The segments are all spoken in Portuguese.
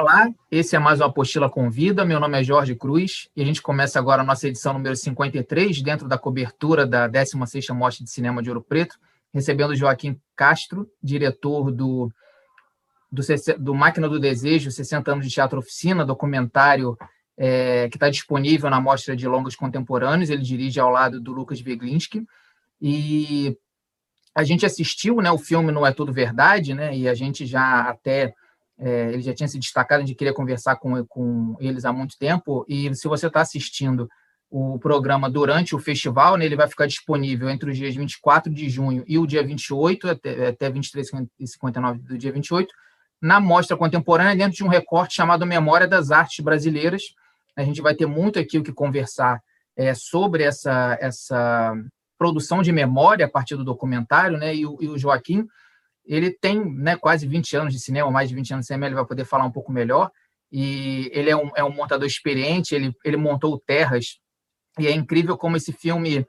Olá, esse é mais uma Apostila Convida. Meu nome é Jorge Cruz e a gente começa agora a nossa edição número 53, dentro da cobertura da 16ª Mostra de Cinema de Ouro Preto, recebendo Joaquim Castro, diretor do, do, do Máquina do Desejo, 60 anos de teatro oficina, documentário é, que está disponível na Mostra de Longas Contemporâneos. Ele dirige ao lado do Lucas Veglinski. E a gente assistiu né, o filme Não É Tudo Verdade, né, e a gente já até é, ele já tinha se destacado, a gente queria conversar com, com eles há muito tempo, e se você está assistindo o programa durante o festival, né, ele vai ficar disponível entre os dias 24 de junho e o dia 28, até, até 23 e 59 do dia 28, na Mostra Contemporânea, dentro de um recorte chamado Memória das Artes Brasileiras. A gente vai ter muito aqui o que conversar é, sobre essa, essa produção de memória a partir do documentário, né, e o, e o Joaquim ele tem né, quase 20 anos de cinema, mais de 20 anos de cinema, ele vai poder falar um pouco melhor. E ele é um, é um montador experiente, ele, ele montou Terras, e é incrível como esse filme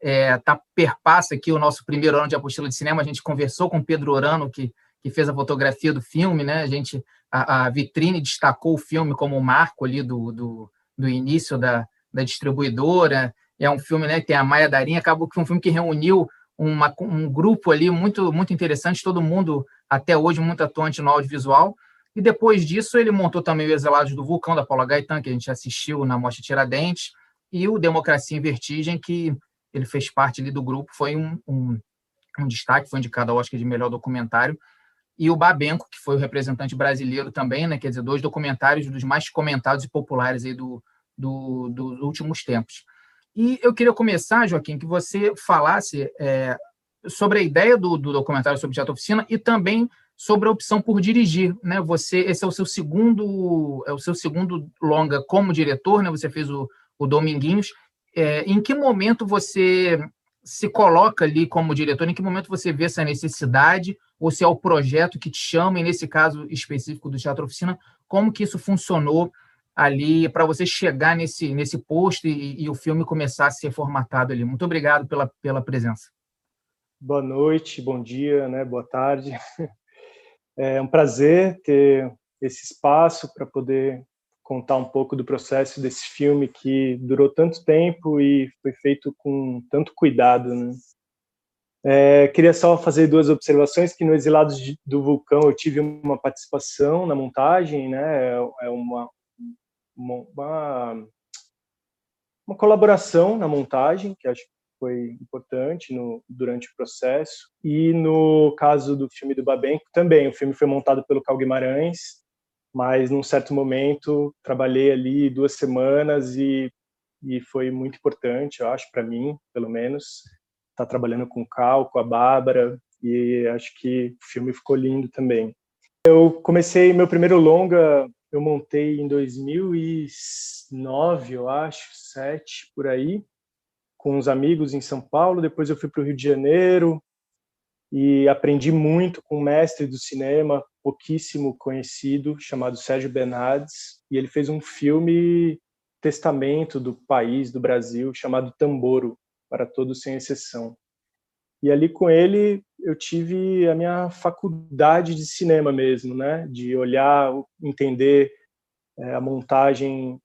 é, tá, perpassa aqui o nosso primeiro ano de apostila de cinema. A gente conversou com Pedro Orano, que, que fez a fotografia do filme, né? A gente a, a vitrine destacou o filme como marco ali do, do, do início da, da distribuidora. É um filme né, que tem a Maia Darinha, acabou que foi um filme que reuniu uma, um grupo ali muito, muito interessante, todo mundo até hoje muito atuante no audiovisual. E depois disso, ele montou também o Exalados do Vulcão, da Paula Gaetan, que a gente assistiu na Mostra Tiradentes, e o Democracia em Vertigem, que ele fez parte ali do grupo, foi um, um, um destaque, foi indicado ao Oscar de melhor documentário. E o Babenco, que foi o representante brasileiro também, né, quer dizer, dois documentários dos mais comentados e populares aí do, do, dos últimos tempos. E eu queria começar, Joaquim, que você falasse é, sobre a ideia do, do, documentário sobre teatro oficina e também sobre a opção por dirigir, né? Você, esse é o seu segundo, é o seu segundo longa como diretor, né? Você fez o, o Dominguinhos. É, em que momento você se coloca ali como diretor? Em que momento você vê essa necessidade? Ou se é o projeto que te chama? E nesse caso específico do teatro oficina, como que isso funcionou? Ali para você chegar nesse, nesse posto e, e, o filme começar a ser formatado ali. Muito obrigado pela, pela presença. Boa noite, bom dia, né? boa tarde. É um prazer ter esse espaço para poder contar um pouco do processo desse filme que durou tanto tempo e foi feito com tanto cuidado. Né? É, queria só fazer duas observações que no Exilados do Vulcão eu tive uma participação na montagem, né? É uma, uma, uma colaboração na montagem, que acho que foi importante no, durante o processo. E no caso do filme do Babenco, também. O filme foi montado pelo Cal Guimarães, mas num certo momento trabalhei ali duas semanas e, e foi muito importante, eu acho, para mim, pelo menos, estar tá trabalhando com o Cal, com a Bárbara, e acho que o filme ficou lindo também. Eu comecei meu primeiro longa eu montei em 2009, eu acho, sete por aí, com uns amigos em São Paulo. Depois eu fui para o Rio de Janeiro e aprendi muito com um mestre do cinema pouquíssimo conhecido chamado Sérgio Bernardes e ele fez um filme testamento do país, do Brasil, chamado Tamboro, para todos sem exceção. E ali com ele eu tive a minha faculdade de cinema mesmo, né? De olhar, entender é, a montagem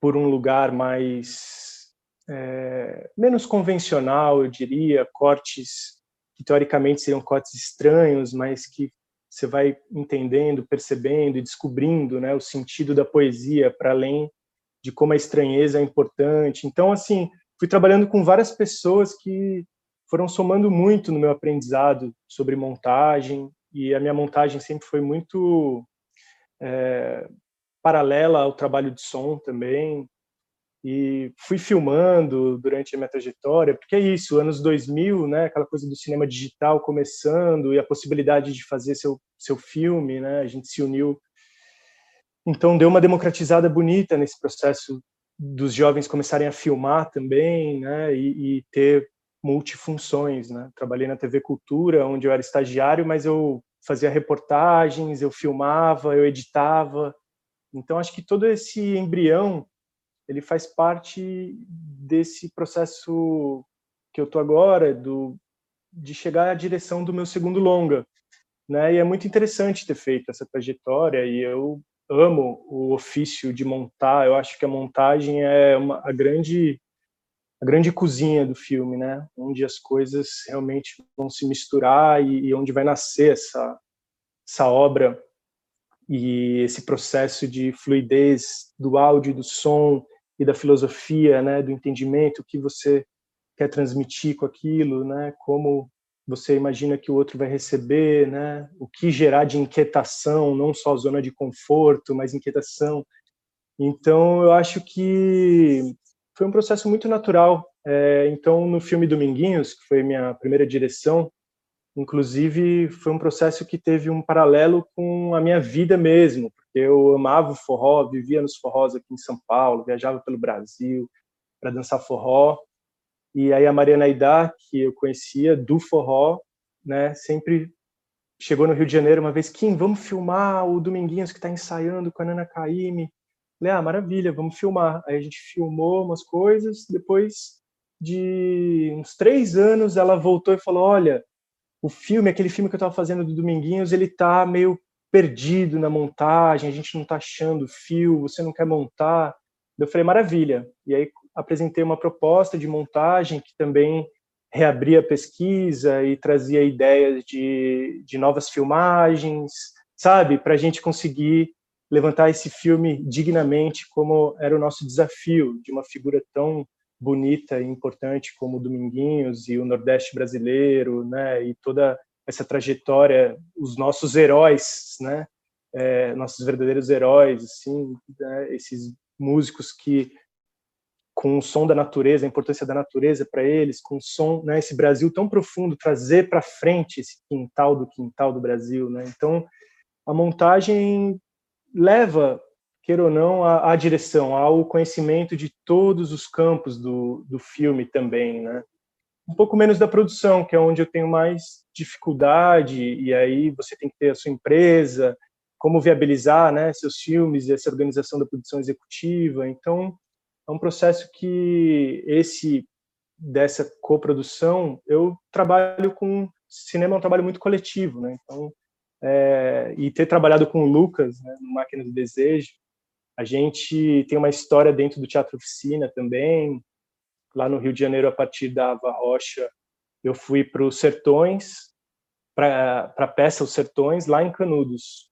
por um lugar mais é, menos convencional, eu diria, cortes que teoricamente seriam cortes estranhos, mas que você vai entendendo, percebendo e descobrindo, né, o sentido da poesia para além de como a estranheza é importante. Então, assim, fui trabalhando com várias pessoas que foram somando muito no meu aprendizado sobre montagem e a minha montagem sempre foi muito é, paralela ao trabalho de som também. E fui filmando durante a minha trajetória porque é isso anos 2000 né aquela coisa do cinema digital começando e a possibilidade de fazer seu seu filme né a gente se uniu. Então deu uma democratizada bonita nesse processo dos jovens começarem a filmar também né e, e ter multifunções, né? Trabalhei na TV Cultura, onde eu era estagiário, mas eu fazia reportagens, eu filmava, eu editava. Então acho que todo esse embrião ele faz parte desse processo que eu tô agora do de chegar à direção do meu segundo longa, né? E é muito interessante ter feito essa trajetória e eu amo o ofício de montar. Eu acho que a montagem é uma, a grande a grande cozinha do filme, né? Onde as coisas realmente vão se misturar e, e onde vai nascer essa essa obra e esse processo de fluidez do áudio, do som e da filosofia, né, do entendimento, que você quer transmitir com aquilo, né, como você imagina que o outro vai receber, né, o que gerar de inquietação, não só zona de conforto, mas inquietação. Então, eu acho que foi um processo muito natural. É, então, no filme Dominguinhos, que foi minha primeira direção, Inclusive, foi um processo que teve um paralelo com a minha vida mesmo, porque eu amava o forró, vivia nos forrós aqui em São Paulo, viajava pelo Brasil para dançar forró. E aí a Mariana Aidar, que eu conhecia do forró, né, sempre chegou no Rio de Janeiro uma vez, Kim, vamos filmar o Dominguinhos que está ensaiando com a Nana Caymmi. Falei, ah, maravilha, vamos filmar. Aí a gente filmou umas coisas, depois de uns três anos ela voltou e falou, olha, o filme, aquele filme que eu estava fazendo do Dominguinhos, ele tá meio perdido na montagem, a gente não está achando o fio, você não quer montar. Eu falei, maravilha. E aí apresentei uma proposta de montagem que também reabria a pesquisa e trazia ideias de, de novas filmagens, sabe? Para a gente conseguir levantar esse filme dignamente, como era o nosso desafio, de uma figura tão bonita e importante como o Dominguinhos e o Nordeste brasileiro, né, e toda essa trajetória, os nossos heróis, né, é, nossos verdadeiros heróis, assim, né, esses músicos que com o som da natureza, a importância da natureza para eles, com o som, né, esse Brasil tão profundo, trazer para frente esse quintal do quintal do Brasil, né? Então, a montagem leva queira ou não, a, a direção, ao conhecimento de todos os campos do, do filme também, né? Um pouco menos da produção, que é onde eu tenho mais dificuldade, e aí você tem que ter a sua empresa, como viabilizar né, seus filmes e essa organização da produção executiva. Então, é um processo que esse dessa coprodução, eu trabalho com cinema é um trabalho muito coletivo, né? Então, é, e ter trabalhado com o Lucas né, no Máquina do Desejo, a gente tem uma história dentro do Teatro Oficina também. Lá no Rio de Janeiro, a partir da Ava Rocha, eu fui para os Sertões, para a peça Os Sertões, lá em Canudos.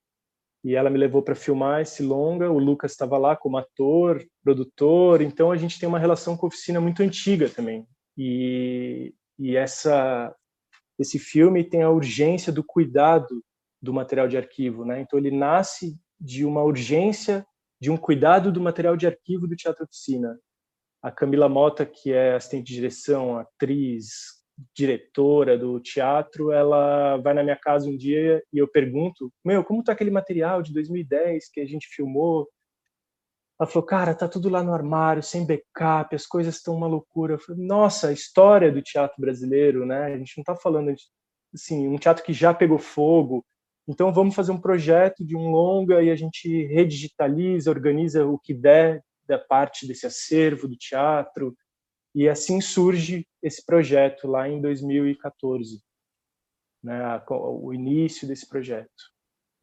E ela me levou para filmar esse longa. O Lucas estava lá como ator, produtor. Então a gente tem uma relação com a oficina muito antiga também. E, e essa esse filme tem a urgência do cuidado do material de arquivo, né? Então ele nasce de uma urgência de um cuidado do material de arquivo do Teatro Oficina. A Camila Mota, que é assistente de direção, atriz, diretora do teatro, ela vai na minha casa um dia e eu pergunto: Meu, como tá aquele material de 2010 que a gente filmou? Ela falou: Cara, tá tudo lá no armário, sem backup, as coisas estão uma loucura. Eu falei: Nossa, a história do teatro brasileiro, né? A gente não tá falando de assim, um teatro que já pegou fogo, então vamos fazer um projeto de um longa e a gente redigitaliza, organiza o que der da parte desse acervo do teatro e assim surge esse projeto lá em 2014, né, o início desse projeto.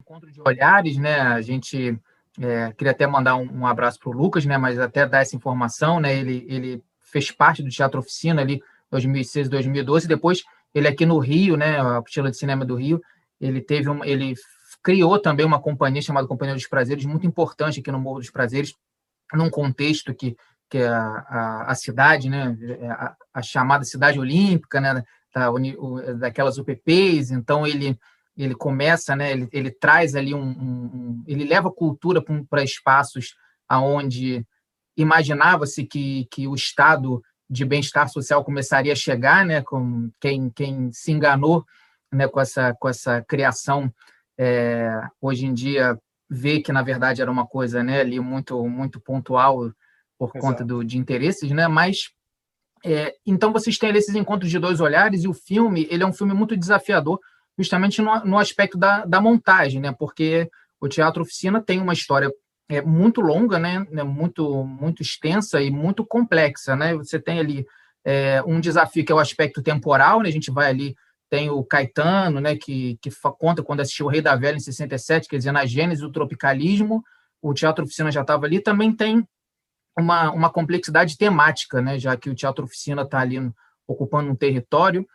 Encontro de olhares, né? A gente é, queria até mandar um, um abraço para o Lucas, né? Mas até dar essa informação, né? Ele ele fez parte do Teatro Oficina ali 2006, 2012, depois ele aqui no Rio, né? A Apostila de Cinema do Rio, ele teve um, ele criou também uma companhia chamada Companhia dos Prazeres, muito importante aqui no Morro dos Prazeres, num contexto que, que a, a, a cidade, né, a, a, chamada cidade olímpica, né, da, daquelas UPPs, então ele ele começa, né, ele, ele traz ali um, um ele leva cultura para espaços aonde imaginava-se que, que o estado de bem-estar social começaria a chegar, né, com quem, quem se enganou né, com, essa, com essa criação, é, hoje em dia, vê que, na verdade, era uma coisa né, ali muito, muito pontual por Exato. conta do, de interesses, né? mas é, então vocês têm esses encontros de dois olhares e o filme ele é um filme muito desafiador justamente no, no aspecto da, da montagem, né? Porque o Teatro Oficina tem uma história é, muito longa, né? né muito muito extensa e muito complexa, né? Você tem ali é, um desafio que é o aspecto temporal, né? A gente vai ali tem o Caetano, né, que, que conta quando assistiu o Rei da Velha em 67, quer dizer, na gênese do tropicalismo, o Teatro Oficina já estava ali, também tem uma, uma complexidade temática, né? já que o Teatro Oficina está ali ocupando um território,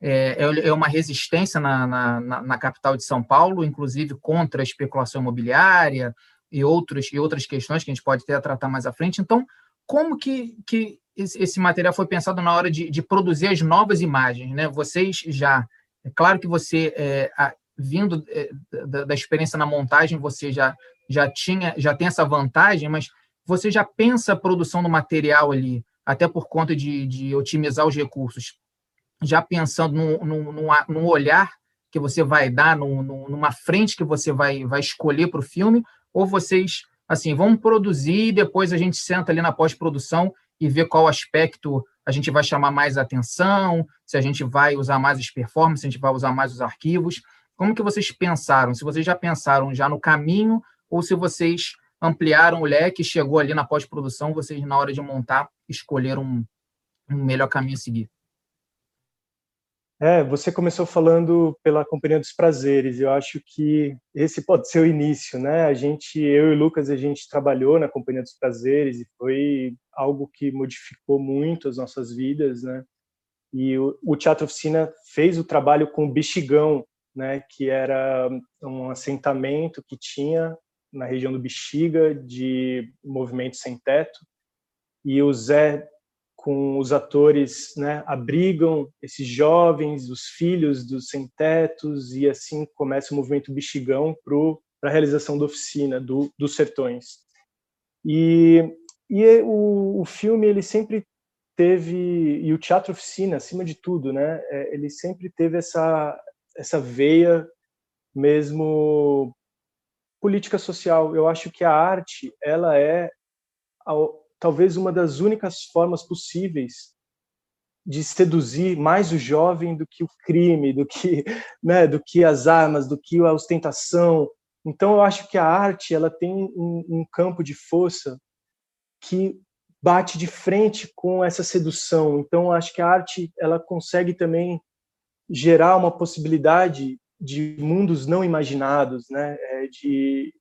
é, é, é uma resistência na, na, na, capital de São Paulo, inclusive contra a especulação imobiliária e, outros, e outras questões que a gente pode até tratar mais à frente. Então, como que, que esse material foi pensado na hora de, de produzir as novas imagens? Né? Vocês já... É claro que você, é, a, vindo é, da, da, experiência na montagem, você já, já, tinha, já tem essa vantagem, mas você já pensa a produção do material ali, até por conta de, de otimizar os recursos, já pensando num, num, num olhar que você vai dar, num, numa frente que você vai, vai escolher para o filme, ou vocês, assim, vamos produzir e depois a gente senta ali na pós-produção e vê qual aspecto a gente vai chamar mais atenção, se a gente vai usar mais as performances, se a gente vai usar mais os arquivos. Como que vocês pensaram? Se vocês já pensaram já no caminho ou se vocês ampliaram o leque, chegou ali na pós-produção, vocês, na hora de montar, escolheram um, um melhor caminho a seguir? É, você começou falando pela Companhia dos Prazeres. Eu acho que esse pode ser o início, né? A gente, eu e o Lucas, a gente trabalhou na Companhia dos Prazeres e foi algo que modificou muito as nossas vidas, né? E o, o Teatro Oficina fez o trabalho com o Bexigão, né? Que era um assentamento que tinha na região do Bexiga, de Movimento Sem Teto, e o Zé, com os atores, né, abrigam esses jovens, os filhos dos sem-tetos, e assim começa o movimento Bexigão para a realização da oficina do, dos Sertões. E, e o, o filme, ele sempre teve, e o teatro oficina, acima de tudo, né, é, ele sempre teve essa, essa veia mesmo política social. Eu acho que a arte ela é talvez uma das únicas formas possíveis de seduzir mais o jovem do que o crime, do que, né, do que as armas, do que a ostentação. Então eu acho que a arte ela tem um, um campo de força que bate de frente com essa sedução. Então eu acho que a arte ela consegue também gerar uma possibilidade de mundos não imaginados, né? É de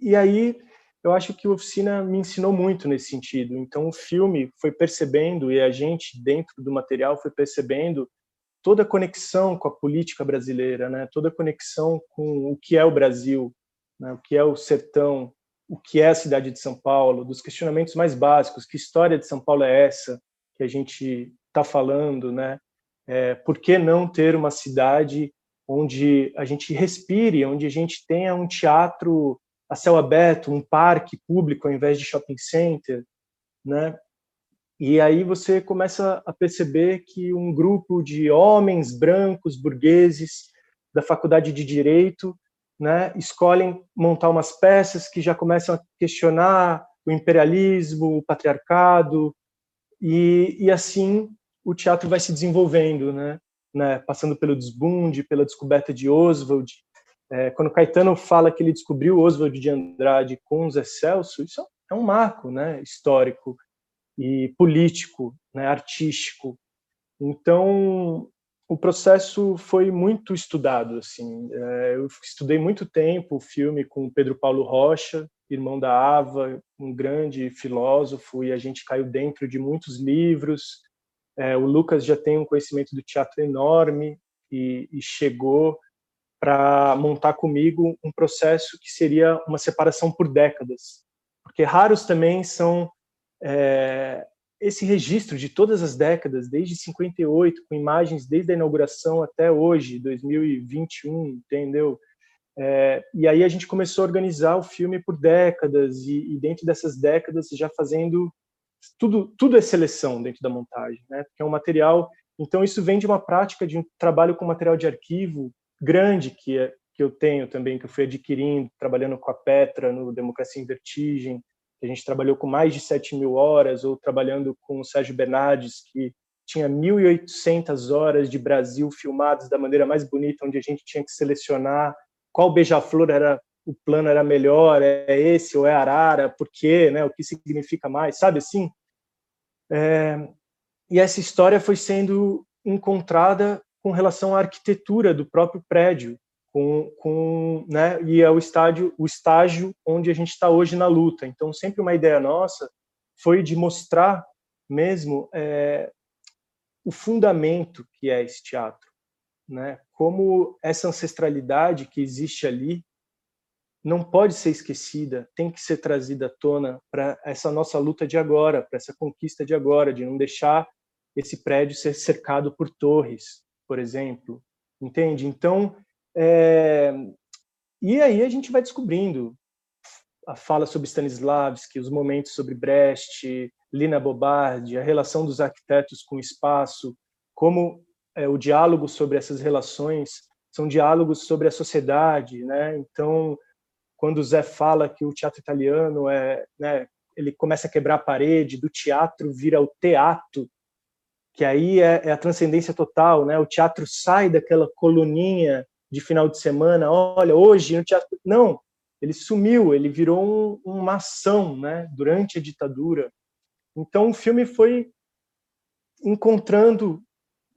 e aí eu acho que a oficina me ensinou muito nesse sentido. Então o filme foi percebendo e a gente dentro do material foi percebendo toda a conexão com a política brasileira, né? Toda a conexão com o que é o Brasil, né? O que é o sertão, o que é a cidade de São Paulo, dos questionamentos mais básicos. Que história de São Paulo é essa que a gente está falando, né? É, por que não ter uma cidade onde a gente respire, onde a gente tenha um teatro a céu aberto, um parque público ao invés de shopping center, né? E aí você começa a perceber que um grupo de homens brancos, burgueses da faculdade de direito, né, escolhem montar umas peças que já começam a questionar o imperialismo, o patriarcado, e, e assim o teatro vai se desenvolvendo, né? né? Passando pelo desbunde, pela descoberta de Oswald. É, quando Caetano fala que ele descobriu Oswald de Andrade com Zé Celso, isso é um marco, né? Histórico e político, né? Artístico. Então o processo foi muito estudado assim é, eu estudei muito tempo o filme com Pedro Paulo Rocha irmão da Ava um grande filósofo e a gente caiu dentro de muitos livros é, o Lucas já tem um conhecimento do teatro enorme e, e chegou para montar comigo um processo que seria uma separação por décadas, porque raros também são é, esse registro de todas as décadas, desde 58, com imagens desde a inauguração até hoje, 2021, entendeu? É, e aí a gente começou a organizar o filme por décadas e, e dentro dessas décadas já fazendo tudo, tudo é seleção dentro da montagem, né? Porque é um material. Então isso vem de uma prática de um trabalho com material de arquivo grande que é, que eu tenho também, que eu fui adquirindo, trabalhando com a Petra no Democracia em Vertigem, que a gente trabalhou com mais de 7 mil horas, ou trabalhando com o Sérgio Bernardes, que tinha 1.800 horas de Brasil filmados da maneira mais bonita, onde a gente tinha que selecionar qual beija-flor era o plano era melhor, é esse ou é Arara, por quê, né? O que significa mais, sabe assim? É, e essa história foi sendo encontrada com relação à arquitetura do próprio prédio, com, com né, e é o estádio, o estágio onde a gente está hoje na luta. Então, sempre uma ideia nossa foi de mostrar mesmo é, o fundamento que é esse teatro, né? Como essa ancestralidade que existe ali não pode ser esquecida, tem que ser trazida à tona para essa nossa luta de agora, para essa conquista de agora, de não deixar esse prédio ser cercado por torres, por exemplo, entende? Então é... E aí a gente vai descobrindo a fala sobre Stanislavski, os momentos sobre Brecht, Lina Bobardi, a relação dos arquitetos com o espaço, como é, o diálogo sobre essas relações são diálogos sobre a sociedade, né? Então, quando o Zé fala que o teatro italiano é, né, ele começa a quebrar a parede, do teatro vira o teatro, que aí é, é a transcendência total, né? O teatro sai daquela coluninha de final de semana, olha, hoje no teatro. Não, ele sumiu, ele virou um, uma ação né, durante a ditadura. Então o filme foi encontrando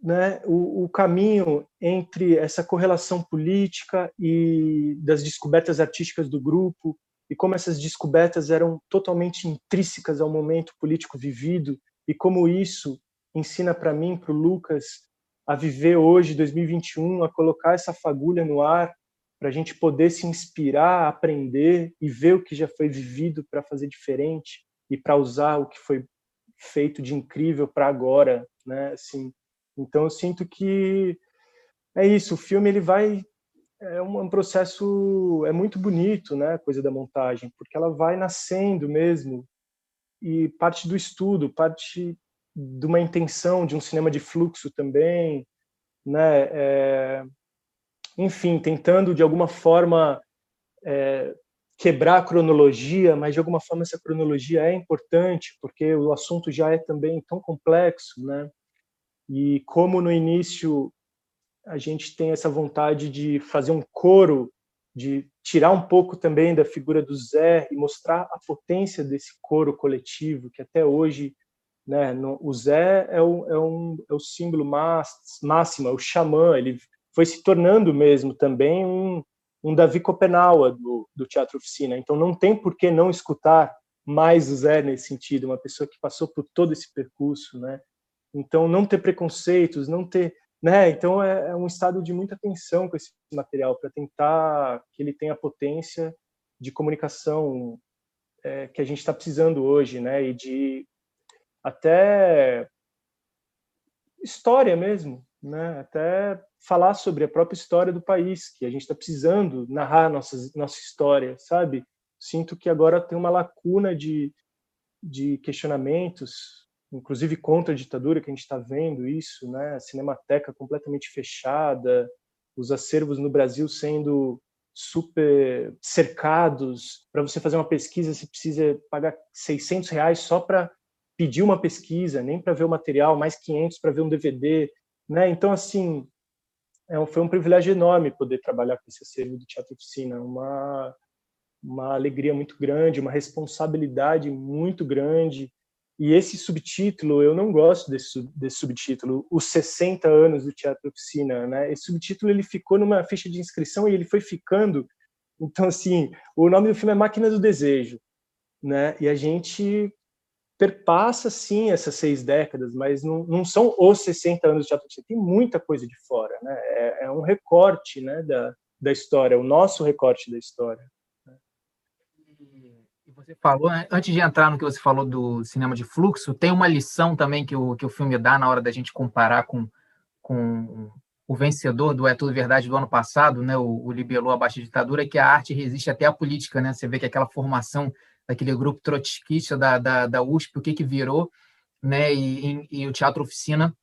né, o, o, caminho entre essa correlação política e das descobertas artísticas do grupo e como essas descobertas eram totalmente intrínsecas ao momento político vivido e como isso ensina para mim, para o Lucas, a viver hoje, 2021, a colocar essa fagulha no ar para a gente poder se inspirar, aprender e ver o que já foi vivido para fazer diferente e para usar o que foi feito de incrível para agora, né? Assim, então eu sinto que é isso. O filme ele vai é um processo é muito bonito, né? Coisa da montagem, porque ela vai nascendo mesmo e parte do estudo, parte de uma intenção de um cinema de fluxo também, né? É, enfim, tentando de alguma forma é, quebrar a cronologia, mas de alguma forma essa cronologia é importante porque o assunto já é também tão complexo, né? E como no início a gente tem essa vontade de fazer um coro, de tirar um pouco também da figura do Zé e mostrar a potência desse coro coletivo que até hoje né? O Zé é, o, é, um, é o símbolo máximo, é o xamã. Ele foi se tornando mesmo também um, um Davi Copenaua do, do Teatro Oficina. Então não tem por que não escutar mais o Zé nesse sentido, uma pessoa que passou por todo esse percurso, né? Então não ter preconceitos, não ter, né? Então é, é um estado de muita atenção com esse material para tentar que ele tenha potência de comunicação é, que a gente está precisando hoje, né? E de até história mesmo, né? Até falar sobre a própria história do país, que a gente está precisando narrar nossa nossa história, sabe? Sinto que agora tem uma lacuna de, de questionamentos, inclusive contra a ditadura, que a gente está vendo isso, né? A cinemateca completamente fechada, os acervos no Brasil sendo super cercados. Para você fazer uma pesquisa, você precisa pagar 600 reais só para pedir uma pesquisa, nem para ver o material, mais 500 para ver um DVD, né? Então assim, é, foi um privilégio enorme poder trabalhar com esse acervo do Teatro Oficina, uma uma alegria muito grande, uma responsabilidade muito grande. E esse subtítulo, eu não gosto desse, desse subtítulo, os 60 anos do Teatro Oficina, né? Esse subtítulo ele ficou numa ficha de inscrição e ele foi ficando. Então assim, o nome do filme é Máquina do Desejo, né? E a gente perpassa sim essas seis décadas, mas não, não são os 60 anos de teatro. Tem muita coisa de fora, né? É, é, um recorte, né, da, da história, o nosso recorte da história. E você falou, né, antes de entrar no que você falou do cinema de fluxo, tem uma lição também que o, que o filme dá na hora da gente comparar com, com o vencedor do É Tudo Verdade do ano passado, né, o, o Libelou Abaixo da Ditadura, que a arte resiste até a política, né? Você vê que aquela formação daquele grupo trotskista da, da, da USP, o que, que virou, né? E, e, e o Teatro Oficina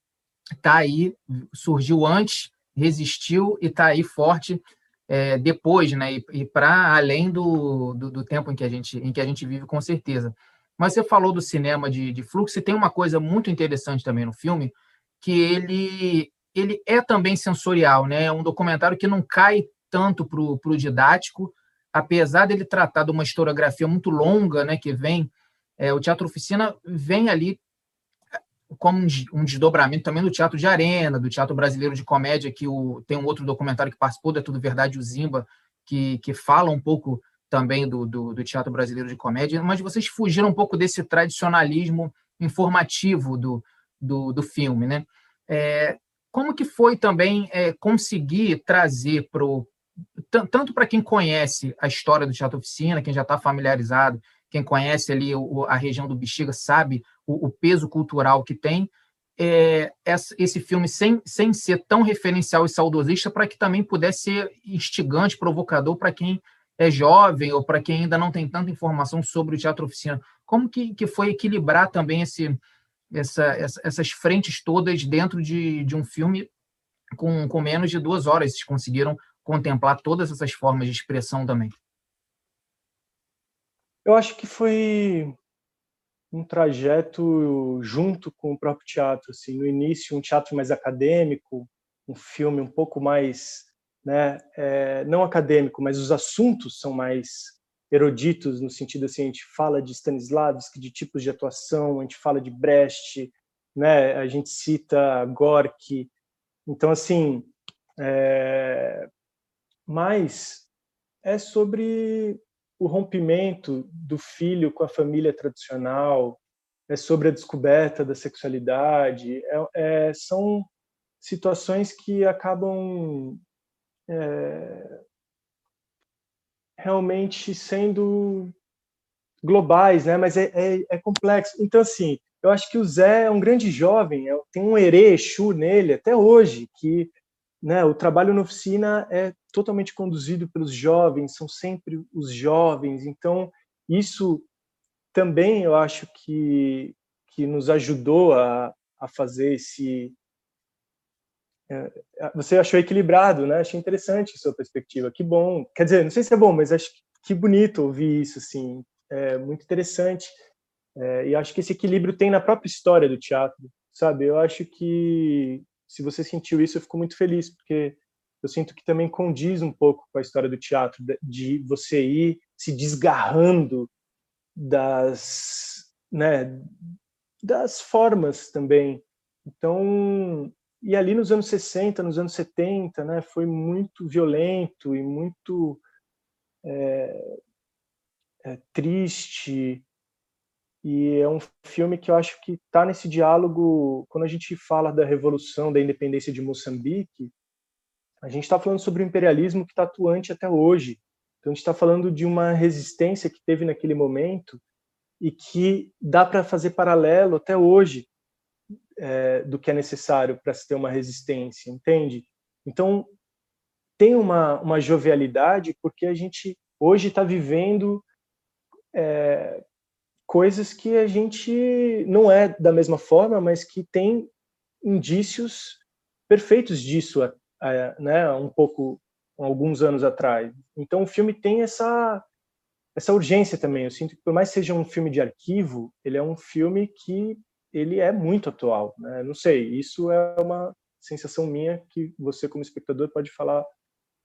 está aí, surgiu antes, resistiu e está aí forte é, depois, né? E, e para além do, do, do, tempo em que, a gente, em que a gente vive, com certeza. Mas você falou do cinema de, de fluxo, e tem uma coisa muito interessante também no filme, que ele, ele é também sensorial, né? É um documentário que não cai tanto para o didático, apesar dele tratar de uma historiografia muito longa, né, que vem, é, o Teatro Oficina vem ali como um desdobramento também do teatro de arena, do teatro brasileiro de comédia, que o, tem um outro documentário que participou do É Tudo Verdade, o Zimba, que, que fala um pouco também do, do, do, teatro brasileiro de comédia, mas vocês fugiram um pouco desse tradicionalismo informativo do, do, do filme, né? É, como que foi também é, conseguir trazer para tanto para quem conhece a história do Teatro Oficina, quem já está familiarizado, quem conhece ali o, a região do Bexiga sabe o, o peso cultural que tem, é, esse filme sem, sem ser tão referencial e saudosista, para que também pudesse ser instigante, provocador para quem é jovem ou para quem ainda não tem tanta informação sobre o teatro oficina. Como que, que foi equilibrar também esse, essa, essa, essas frentes todas dentro de, de um filme com, com menos de duas horas? Vocês conseguiram contemplar todas essas formas de expressão também? Eu acho que foi um trajeto junto com o próprio teatro. Assim, no início, um teatro mais acadêmico, um filme um pouco mais, né, é, não acadêmico, mas os assuntos são mais eruditos no sentido assim, a gente fala de Stanislavski, de tipos de atuação, a gente fala de Brecht, né, a gente cita Gorky. Então, assim, é, mas é sobre o rompimento do filho com a família tradicional, é sobre a descoberta da sexualidade, é, é, são situações que acabam é, realmente sendo globais, né? Mas é, é, é, complexo. Então, assim, eu acho que o Zé é um grande jovem, é, tem um herê, nele até hoje, que né, o trabalho na oficina é totalmente conduzido pelos jovens, são sempre os jovens. Então, isso também eu acho que, que nos ajudou a, a fazer esse. É, você achou equilibrado, né? Achei interessante a sua perspectiva. Que bom. Quer dizer, não sei se é bom, mas acho que bonito ouvir isso, assim. É muito interessante. É, e acho que esse equilíbrio tem na própria história do teatro, sabe? Eu acho que se você sentiu isso, eu fico muito feliz, porque eu sinto que também condiz um pouco com a história do teatro, de você ir se desgarrando das, né, das formas também. Então, e ali nos anos 60, nos anos 70, né, foi muito violento e muito é, é, triste. E é um filme que eu acho que está nesse diálogo, quando a gente fala da revolução, da independência de Moçambique, a gente está falando sobre o imperialismo que está atuante até hoje. Então, a gente está falando de uma resistência que teve naquele momento e que dá para fazer paralelo até hoje é, do que é necessário para se ter uma resistência, entende? Então, tem uma, uma jovialidade porque a gente hoje está vivendo é, coisas que a gente não é da mesma forma, mas que tem indícios perfeitos disso né, um pouco alguns anos atrás. Então o filme tem essa essa urgência também. Eu sinto que por mais que seja um filme de arquivo, ele é um filme que ele é muito atual. Né? Não sei, isso é uma sensação minha que você como espectador pode falar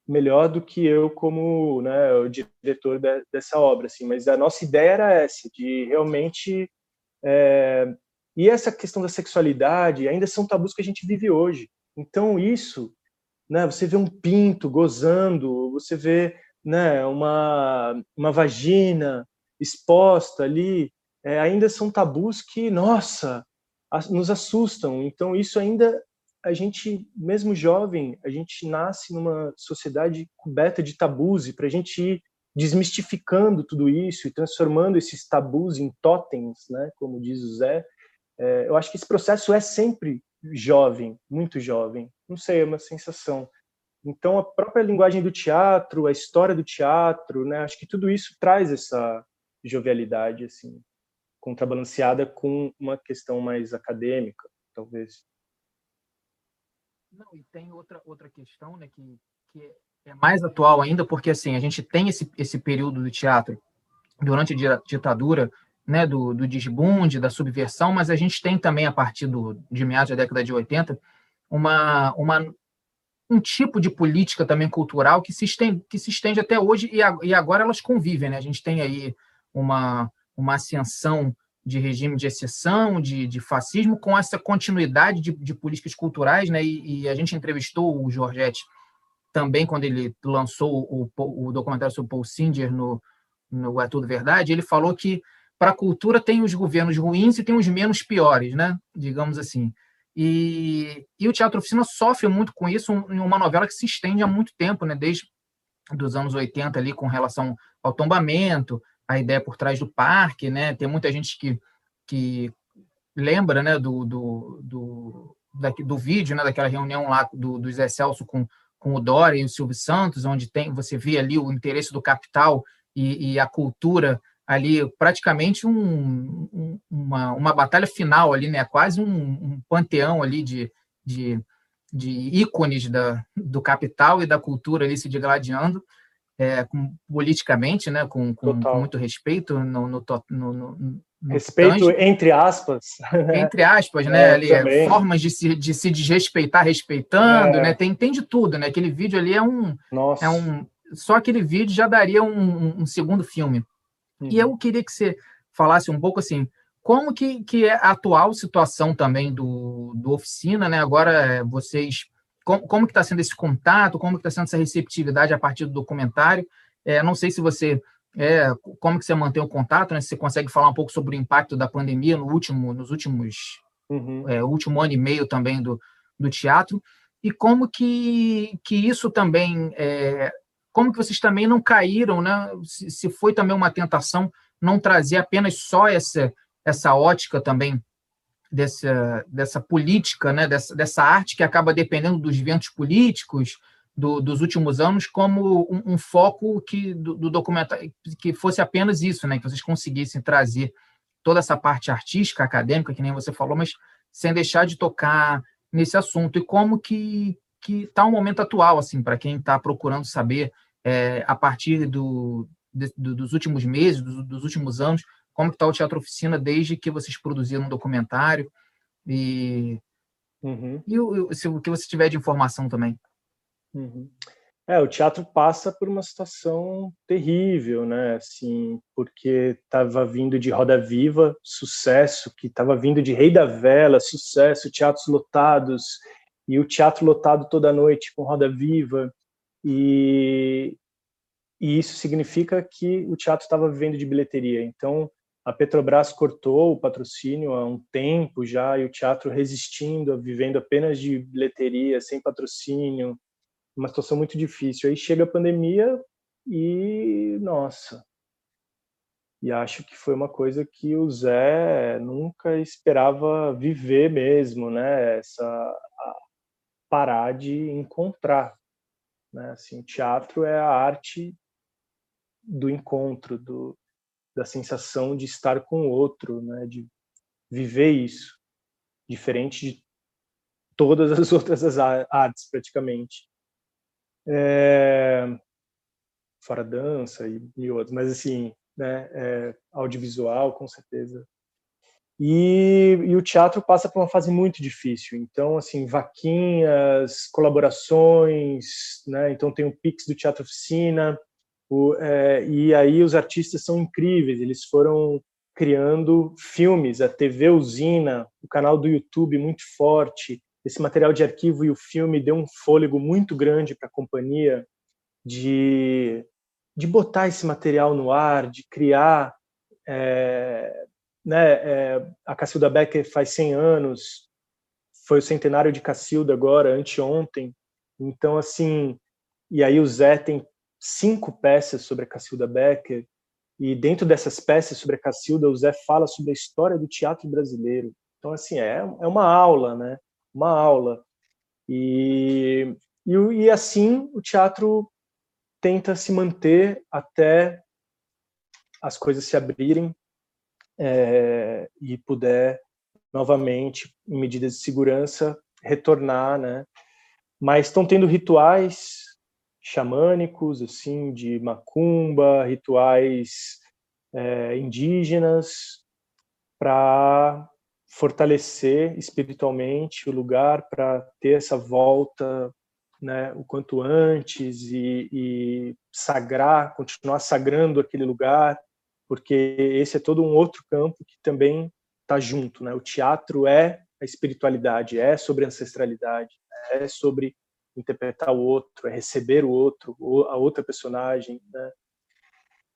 melhor do que eu como né, o diretor de, dessa obra. Assim. Mas a nossa ideia era essa, de realmente é... e essa questão da sexualidade ainda são tabus que a gente vive hoje. Então isso né? Você vê um pinto gozando, você vê né, uma, uma vagina exposta ali, é, ainda são tabus que, nossa, nos assustam. Então, isso ainda, a gente, mesmo jovem, a gente nasce numa sociedade coberta de tabus, e para a gente ir desmistificando tudo isso e transformando esses tabus em totens, né, como diz o Zé, é, eu acho que esse processo é sempre jovem, muito jovem. Não sei, é uma sensação. Então, a própria linguagem do teatro, a história do teatro, né, acho que tudo isso traz essa jovialidade, assim, contrabalanceada com uma questão mais acadêmica, talvez. Não, e tem outra, outra questão, né, que, que é mais atual ainda, porque, assim, a gente tem esse, esse período do teatro durante a ditadura, né, do, do desbunde, da subversão, mas a gente tem também, a partir do, de meados da década de 80, uma, uma, um tipo de política também cultural que se estende, que se estende até hoje e, a, e agora elas convivem. Né? A gente tem aí uma, uma ascensão de regime de exceção, de, de fascismo, com essa continuidade de, de políticas culturais, né? E, e, a gente entrevistou o Giorgetti também quando ele lançou o, o documentário sobre Paul Singer no, no É Tudo Verdade, ele falou que para a cultura tem os governos ruins e tem os menos piores, né? Digamos assim. E, e o Teatro Oficina sofre muito com isso em uma novela que se estende há muito tempo, né? Desde dos anos 80 ali com relação ao tombamento, a ideia por trás do parque, né? Tem muita gente que, que lembra, né, do, do, do, daqui, do vídeo, né, daquela reunião lá do, do Zé Celso com, com o Dória e o Silvio Santos, onde tem você vê ali o interesse do capital e, e a cultura ali praticamente um, um, uma, uma batalha final ali, né? Quase um, um panteão ali de, de, de ícones da, do capital e da cultura ali se digladiando é, com, politicamente, né? Com, com, com muito respeito no, no, no, no Respeito entre aspas. Entre aspas, né? É, ali, é, formas de se, de se desrespeitar respeitando, é. né? Tem, tem de tudo, né? Aquele vídeo ali é um. Nossa. É um só aquele vídeo já daria um, um segundo filme. Uhum. E eu queria que você falasse um pouco assim, como que, que é a atual situação também do, do oficina, né? Agora é, vocês, como, como que está sendo esse contato, como que está sendo essa receptividade a partir do documentário? É, não sei se você é, como que você mantém o contato, né? Se você consegue falar um pouco sobre o impacto da pandemia no último, nos últimos uhum. é, último ano e meio também do, do teatro e como que, que isso também é, como que vocês também não caíram, né? Se, se foi também uma tentação não trazer apenas só essa essa ótica também dessa, dessa política, né? dessa, dessa arte que acaba dependendo dos ventos políticos do, dos últimos anos, como um, um foco que do, do, documentário que fosse apenas isso, né? que vocês conseguissem trazer toda essa parte artística, acadêmica, que nem você falou, mas sem deixar de tocar nesse assunto e como que que está o momento atual, assim, para quem está procurando saber é, a partir do, de, dos últimos meses, dos, últimos anos, como está o Teatro Oficina desde que vocês produziram um documentário e, uhum. e o, se, o que você tiver de informação também. Uhum. É, o teatro passa por uma situação terrível, né? Assim, porque estava vindo de Roda Viva, sucesso, que estava vindo de Rei da Vela, sucesso, teatros lotados, e o teatro lotado toda noite com Roda Viva, e, e isso significa que o teatro estava vivendo de bilheteria. Então, a Petrobras cortou o patrocínio há um tempo já, e o teatro resistindo, vivendo apenas de bilheteria, sem patrocínio, uma situação muito difícil. Aí chega a pandemia e, nossa, e acho que foi uma coisa que o Zé nunca esperava viver mesmo, né? Essa parar de encontrar, né? Assim, o teatro é a arte do encontro, do, da sensação de estar com o outro, né? De viver isso, diferente de todas as outras artes praticamente. É, fora dança e, e outros, mas assim, né? É, audiovisual com certeza e, e, o teatro passa por uma fase muito difícil. Então, assim, vaquinhas, colaborações, né? Então tem o Pix do Teatro Oficina, o, é, e aí os artistas são incríveis. Eles foram criando filmes, a TV Usina, o canal do YouTube muito forte. Esse material de arquivo e o filme deu um fôlego muito grande para a companhia de, de botar esse material no ar, de criar é, né, é, a Cacilda Becker faz 100 anos, foi o centenário de Cacilda agora, anteontem. Então, assim, e aí o Zé tem cinco peças sobre a Cacilda Becker, e dentro dessas peças sobre a Cacilda, o Zé fala sobre a história do teatro brasileiro. Então, assim, é, é uma aula, né? Uma aula. E, e, e assim o teatro tenta se manter até as coisas se abrirem é, e puder novamente, em medidas de segurança, retornar, né? Mas estão tendo rituais xamânicos, assim, de macumba, rituais é, indígenas, para fortalecer espiritualmente o lugar, para ter essa volta né, o quanto antes e, e sagrar, continuar sagrando aquele lugar porque esse é todo um outro campo que também está junto, né? O teatro é a espiritualidade, é sobre ancestralidade, é sobre interpretar o outro, é receber o outro, a outra personagem, né?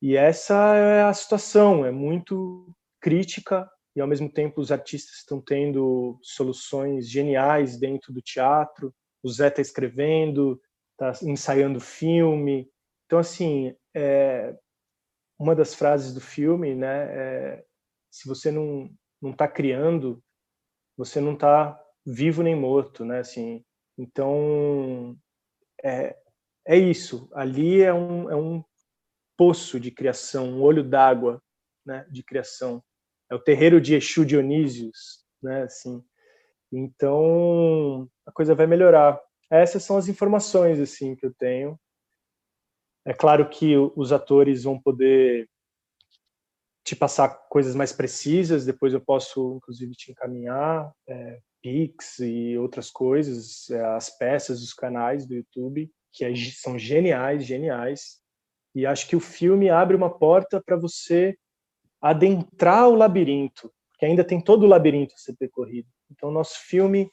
E essa é a situação, é muito crítica e ao mesmo tempo os artistas estão tendo soluções geniais dentro do teatro. O Zé está escrevendo, está ensaiando filme. Então assim, é, uma das frases do filme, né, é, se você não não está criando, você não está vivo nem morto, né? Assim, então é, é isso. Ali é um, é um poço de criação, um olho d'água, né? De criação. É o terreiro de Exu Dionísios, né? Assim. Então a coisa vai melhorar. Essas são as informações assim que eu tenho. É claro que os atores vão poder te passar coisas mais precisas, depois eu posso, inclusive, te encaminhar é, Pix e outras coisas, é, as peças, os canais do YouTube, que é, são geniais, geniais. E acho que o filme abre uma porta para você adentrar o labirinto, porque ainda tem todo o labirinto a ser percorrido. Então, nosso filme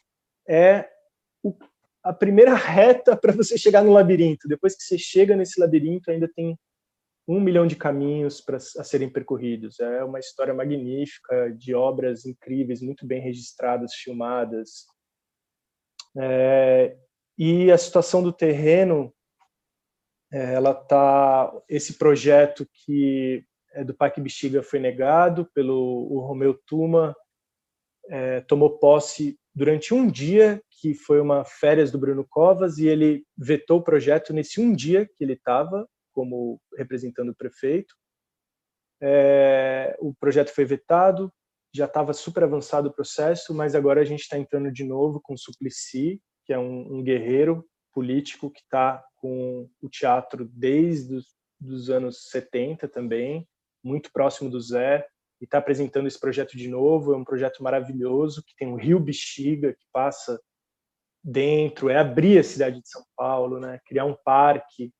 é o, a primeira reta para você chegar no labirinto. Depois que você chega nesse labirinto, ainda tem um milhão de caminhos para a serem percorridos. É uma história magnífica de obras incríveis, muito bem registradas, filmadas. É, e a situação do terreno, é, ela tá esse projeto que é do Parque Bexiga foi negado pelo o Romeu Tuma, é, tomou posse durante um dia, que foi uma férias do Bruno Covas, e ele vetou o projeto nesse um dia que ele estava como representando o prefeito. É, o projeto foi vetado, já estava super avançado o processo, mas agora a gente está entrando de novo com o Suplicy, que é um, um guerreiro político que está com o teatro desde os dos anos 70 também, muito próximo do Zé, e está apresentando esse projeto de novo. É um projeto maravilhoso que tem o Rio Bexiga que passa dentro, é abrir a cidade de São Paulo, né? Criar um parque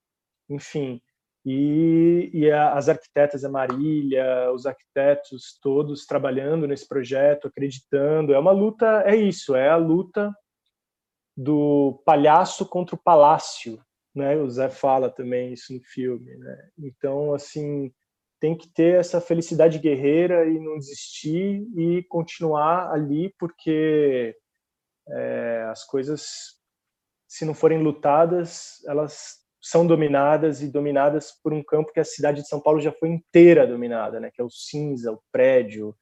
enfim. E, e as arquitetas, a Marília, os arquitetos todos trabalhando nesse projeto, acreditando. É uma luta, é isso, é a luta do palhaço contra o palácio, né? O Zé fala também isso no filme, né? Então, assim, tem que ter essa felicidade guerreira e não desistir e continuar ali, porque é, as coisas, se não forem lutadas, elas são dominadas e dominadas por um campo que a cidade de São Paulo já foi inteira dominada, né? Que é o cinza, o prédio,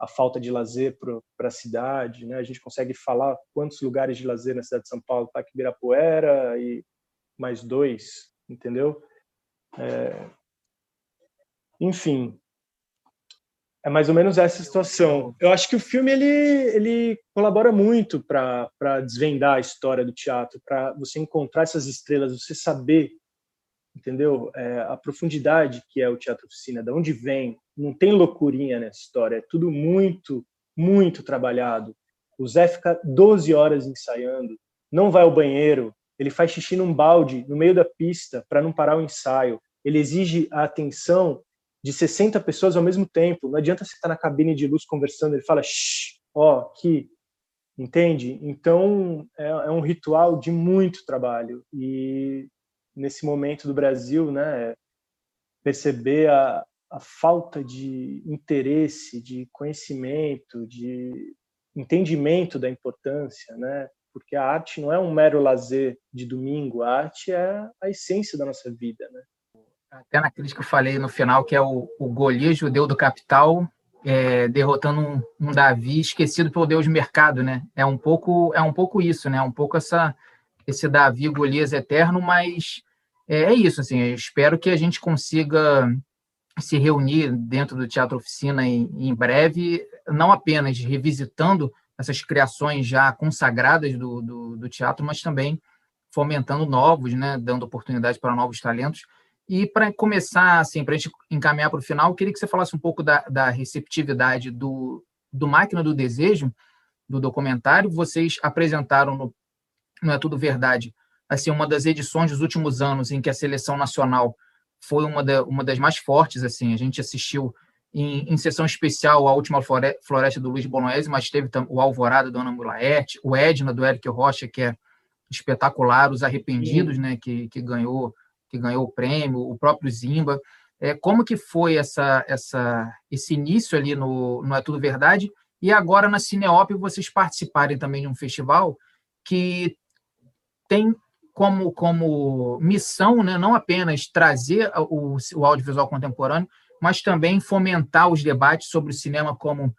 a falta de lazer para a cidade, né? A gente consegue falar quantos lugares de lazer na cidade de São Paulo, Parque Ibirapuera e mais dois, entendeu? É... Enfim, é mais ou menos essa situação. Eu acho que o filme ele, ele colabora muito para desvendar a história do teatro, para você encontrar essas estrelas, você saber, entendeu? É, a profundidade que é o teatro oficina, de onde vem. Não tem loucurinha nessa história, é tudo muito, muito trabalhado. O Zé fica 12 horas ensaiando, não vai ao banheiro, ele faz xixi num balde no meio da pista para não parar o ensaio. Ele exige a atenção de 60 pessoas ao mesmo tempo. Não adianta você estar na cabine de luz conversando, ele fala, shh, ó, aqui, entende? Então, é, é, um ritual de muito trabalho. E nesse momento do Brasil, né, perceber a, a falta de interesse, de conhecimento, de entendimento da importância, né? Porque a arte não é um mero lazer de domingo, a arte é a essência da nossa vida, né? Até na crítica eu falei no final, que é o, o Golias judeu do capital, é, derrotando um, um, Davi esquecido pelo Deus mercado, né? É um pouco, é um pouco isso, né? Um pouco essa, esse Davi Golias eterno, mas é, é isso, assim. espero que a gente consiga se reunir dentro do Teatro Oficina em, em breve, não apenas revisitando essas criações já consagradas do, do, do teatro, mas também fomentando novos, né? Dando oportunidade para novos talentos e para começar, assim, para a gente encaminhar para o final, eu queria que você falasse um pouco da, da receptividade do, do Máquina do Desejo, do documentário. Vocês apresentaram no Não é Tudo Verdade, assim, uma das edições dos últimos anos em que a seleção nacional foi uma, da, uma das mais fortes. assim A gente assistiu em, em sessão especial a última floresta do Luiz Bonoese, mas teve o Alvorada do Ana Mulaerte, o Edna do Eric Rocha, que é espetacular, os Arrependidos, né, que, que ganhou que ganhou o prêmio, o próprio Zimba. É, como que foi essa, essa, esse início ali no, no É Tudo Verdade? E agora na Cineop vocês participarem também de um festival que tem como, como missão né, não apenas trazer o, o audiovisual contemporâneo, mas também fomentar os debates sobre o cinema como,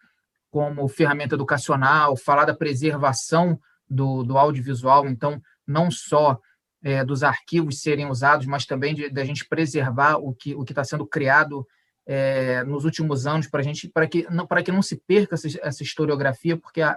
como ferramenta educacional, falar da preservação do, do audiovisual, então, não só é, dos arquivos serem usados, mas também da gente preservar o que o está sendo criado é, nos últimos anos para gente para que não para que não se perca essa, essa historiografia, porque a,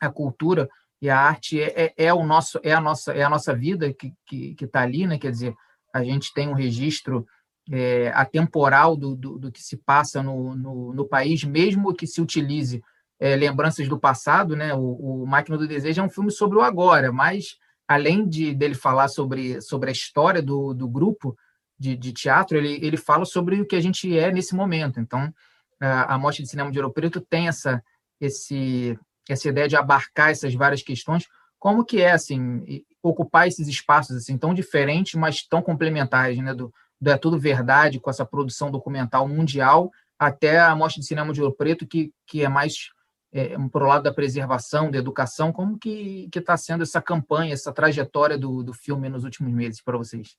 a cultura e a arte é, é, é, o nosso é a nossa é a nossa vida que que está ali, né? Quer dizer, a gente tem um registro é, atemporal do, do, do, que se passa no, no, no, país, mesmo que se utilize é, lembranças do passado, né? O, o Máquina do Desejo é um filme sobre o agora, mas além de dele falar sobre, sobre a história do, do grupo de, de teatro, ele, ele fala sobre o que a gente é nesse momento. Então, a, Mostra de Cinema de Ouro Preto tem essa, esse, essa ideia de abarcar essas várias questões, como que é, assim, ocupar esses espaços, assim, tão diferentes, mas tão complementares, né, do, do É Tudo Verdade, com essa produção documental mundial, até a Mostra de Cinema de Ouro Preto, que, que é mais é, para o lado da preservação, da educação, como que está sendo essa campanha, essa trajetória do, do filme nos últimos meses para vocês?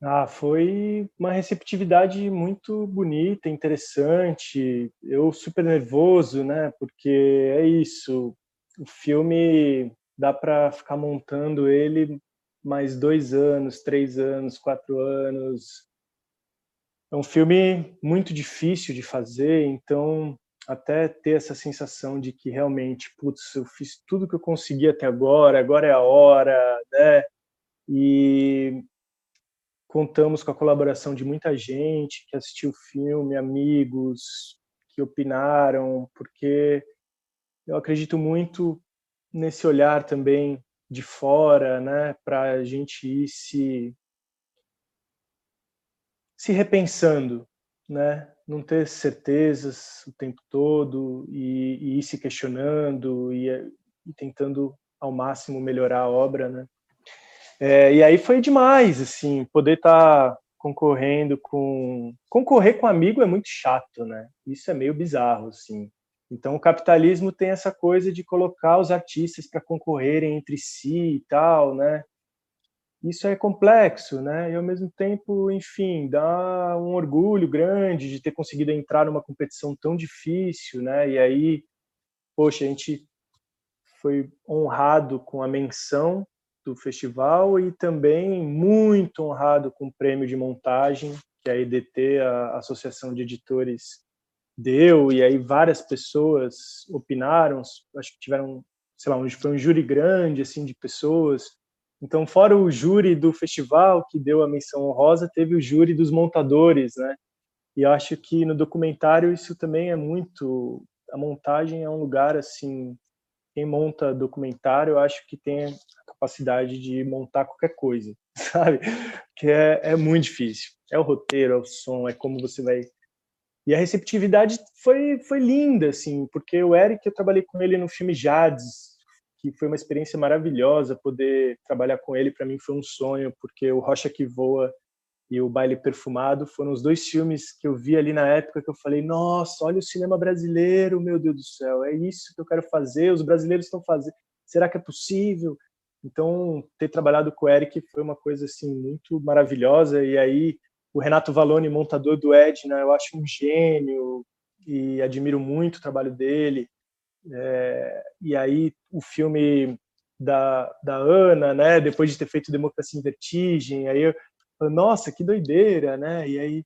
Ah, foi uma receptividade muito bonita, interessante. Eu super nervoso, né? Porque é isso. O filme dá para ficar montando ele mais dois anos, três anos, quatro anos. É um filme muito difícil de fazer, então até ter essa sensação de que realmente, putz, eu fiz tudo que eu consegui até agora, agora é a hora, né? E contamos com a colaboração de muita gente que assistiu o filme, amigos que opinaram, porque eu acredito muito nesse olhar também de fora, né, para a gente ir se se repensando, né, não ter certezas o tempo todo e, e ir se questionando e, e, tentando ao máximo melhorar a obra, né? É, e aí foi demais, assim, poder estar tá concorrendo com concorrer com amigo é muito chato, né? Isso é meio bizarro, assim. Então o capitalismo tem essa coisa de colocar os artistas para concorrerem entre si e tal, né? Isso é complexo, né? E ao mesmo tempo, enfim, dá um orgulho grande de ter conseguido entrar numa competição tão difícil, né? E aí, poxa, a gente foi honrado com a menção do festival e também muito honrado com o prêmio de montagem que a EDT, a Associação de Editores, deu, e aí várias pessoas opinaram, acho que tiveram, sei lá, foi um júri grande, assim, de pessoas, então, fora o júri do festival, que deu a menção honrosa, teve o júri dos montadores, né? E acho que no documentário isso também é muito. A montagem é um lugar, assim. Quem monta documentário, eu acho que tem a capacidade de montar qualquer coisa, sabe? Que é, é muito difícil. É o roteiro, é o som, é como você vai. E a receptividade foi, foi linda, assim, porque o Eric, eu trabalhei com ele no filme Jades, que foi uma experiência maravilhosa poder trabalhar com ele. Para mim foi um sonho, porque o Rocha que Voa e o Baile Perfumado foram os dois filmes que eu vi ali na época que eu falei: nossa, olha o cinema brasileiro, meu Deus do céu, é isso que eu quero fazer. Os brasileiros estão fazendo. Será que é possível? Então, ter trabalhado com o Eric foi uma coisa assim muito maravilhosa. E aí, o Renato Valone, montador do Edna, eu acho um gênio e admiro muito o trabalho dele. É, e aí o filme da, da Ana, né, depois de ter feito Democracia em Vertigem, aí eu, nossa, que doideira, né? E aí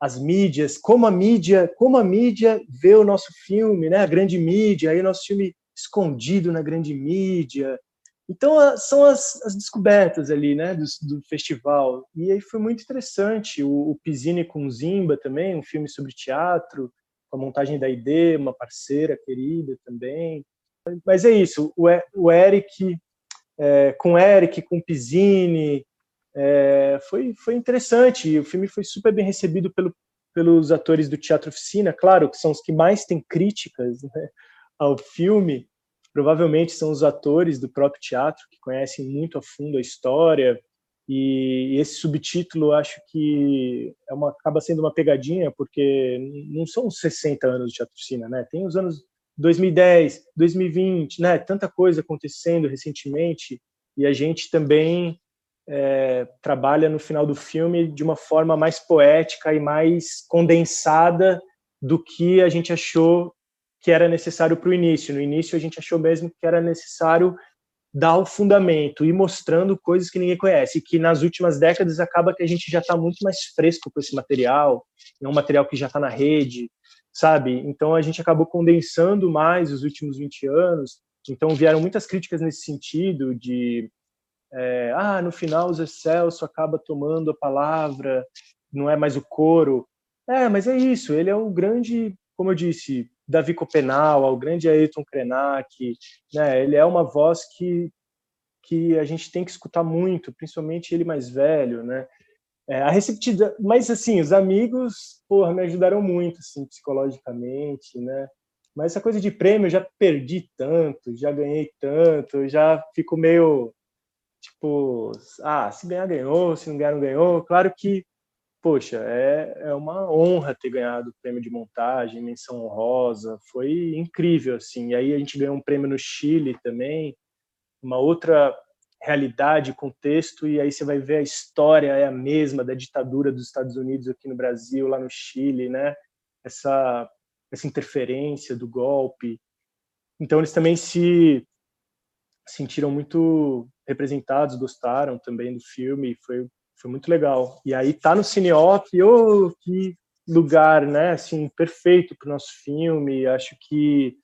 as mídias, como a mídia, como a mídia vê o nosso filme, né? A grande mídia, aí o nosso filme escondido na grande mídia. Então são as, as descobertas ali, né, do, do, festival. E aí foi muito interessante o, o com Zimba também, um filme sobre teatro a montagem da ID, uma parceira querida também. Mas é isso, o, Eric, é, com o Eric, com o Pizzini, é, foi, foi interessante. O filme foi super bem recebido pelo, pelos atores do Teatro Oficina, claro, que são os que mais têm críticas né, ao filme. Provavelmente são os atores do próprio teatro que conhecem muito a fundo a história. E esse subtítulo acho que é uma, acaba sendo uma pegadinha, porque não são os 60 anos de Teatro Oficina, né? Tem os anos 2010, 2020, né? Tanta coisa acontecendo recentemente e a gente também é, trabalha no final do filme de uma forma mais poética e mais condensada do que a gente achou que era necessário para o início. No início, a gente achou mesmo que era necessário dar o fundamento e mostrando coisas que ninguém conhece, que nas últimas décadas acaba que a gente já está muito mais fresco com esse material, é um material que já está na rede, sabe? Então a gente acabou condensando mais os últimos 20 anos. Então vieram muitas críticas nesse sentido de é, ah, no final o Zé Celso acaba tomando a palavra, não é mais o coro. É, mas é isso, ele é o grande, como eu disse, Davi Copenal, o grande Ayrton Krenak, né? Ele é uma voz que que a gente tem que escutar muito, principalmente ele mais velho, né? É, a receptividade, mas assim, os amigos, porra, me ajudaram muito, assim, psicologicamente, né? Mas essa coisa de prêmio eu já perdi tanto, já ganhei tanto, já fico meio tipo, ah, se ganhar, ganhou, se não ganhar, não ganhou. Claro que, poxa, é, é uma honra ter ganhado o prêmio de montagem, menção honrosa, foi incrível, assim. E aí a gente ganhou um prêmio no Chile também, uma outra realidade, contexto, e aí você vai ver a história é a mesma da ditadura dos Estados Unidos aqui no Brasil, lá no Chile, né? Essa, essa interferência do golpe. Então eles também se sentiram muito representados, gostaram também do filme, foi, foi muito legal. E aí tá no Cineop, oh, que lugar, né, assim, perfeito para o nosso filme, acho que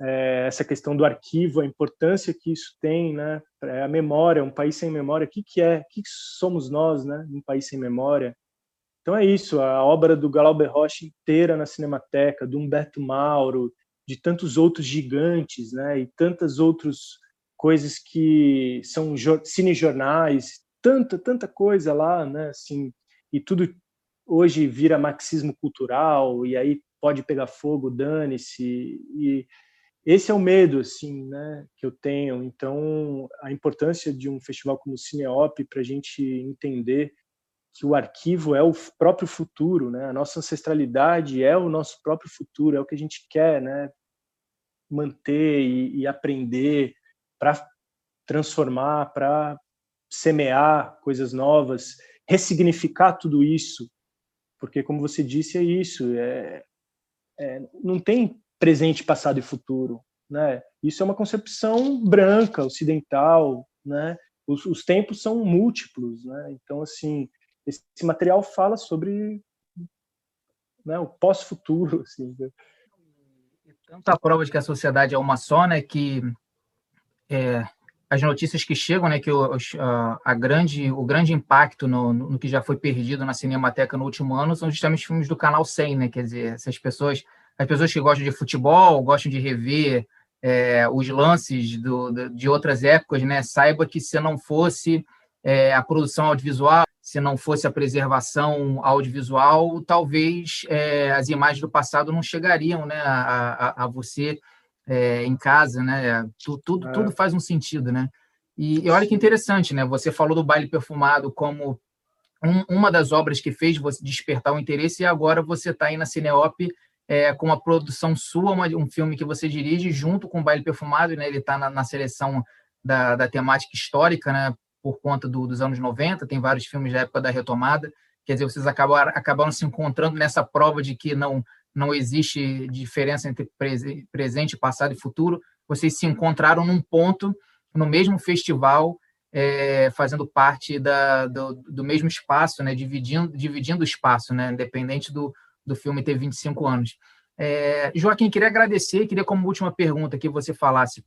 é, essa questão do arquivo, a importância que isso tem, né, é a memória, um país sem memória, o que, que é, o que, que somos nós, né, um país sem memória? Então é isso, a obra do Glauber Rocha inteira na Cinemateca, do Humberto Mauro, de tantos outros gigantes, né, e tantas outros coisas que são cinejornais, tanta, tanta coisa lá, né? Assim, e tudo hoje vira marxismo cultural, e aí pode pegar fogo, dane-se. E esse é o medo, assim, né, que eu tenho. Então, a importância de um festival como o Cineop para a gente entender que o arquivo é o próprio futuro, né? A nossa ancestralidade é o nosso próprio futuro, é o que a gente quer, né? Manter e, e aprender para transformar, para semear coisas novas, ressignificar tudo isso, porque como você disse é isso, é, é, não tem presente, passado e futuro, né? Isso é uma concepção branca, ocidental, né? Os, os tempos são múltiplos, né? Então assim, esse, material fala sobre né, o pós-futuro, assim. Né? Prova de que a sociedade é uma só, né? Que é, as notícias que chegam, né, que o, a grande, o grande impacto no, no, que já foi perdido na Cinemateca no último ano são justamente filmes do Canal 100, né, quer dizer, essas pessoas, as pessoas que gostam de futebol, gostam de rever é, os lances do, de outras épocas, né, saiba que se não fosse é, a produção audiovisual, se não fosse a preservação audiovisual, talvez é, as imagens do passado não chegariam né, a, a, a você é, em casa, né? Tudo, tudo, é. tudo, faz um sentido, né? E, e, olha que interessante, né? Você falou do baile perfumado como um, uma das obras que fez você despertar o interesse e agora você está aí na Cineop é, com uma produção sua, uma, um filme que você dirige junto com o baile perfumado, né? Ele está na, na, seleção da, da, temática histórica, né? Por conta do, dos anos 90, tem vários filmes da época da retomada. Quer dizer, vocês acabaram, acabaram se encontrando nessa prova de que não não existe diferença entre presente, passado e futuro. Vocês se encontraram num ponto, no mesmo festival, é, fazendo parte da, do, do, mesmo espaço, né, dividindo, dividindo o espaço, né, independente do, do filme ter 25 anos. É, Joaquim, queria agradecer, queria como última pergunta que você falasse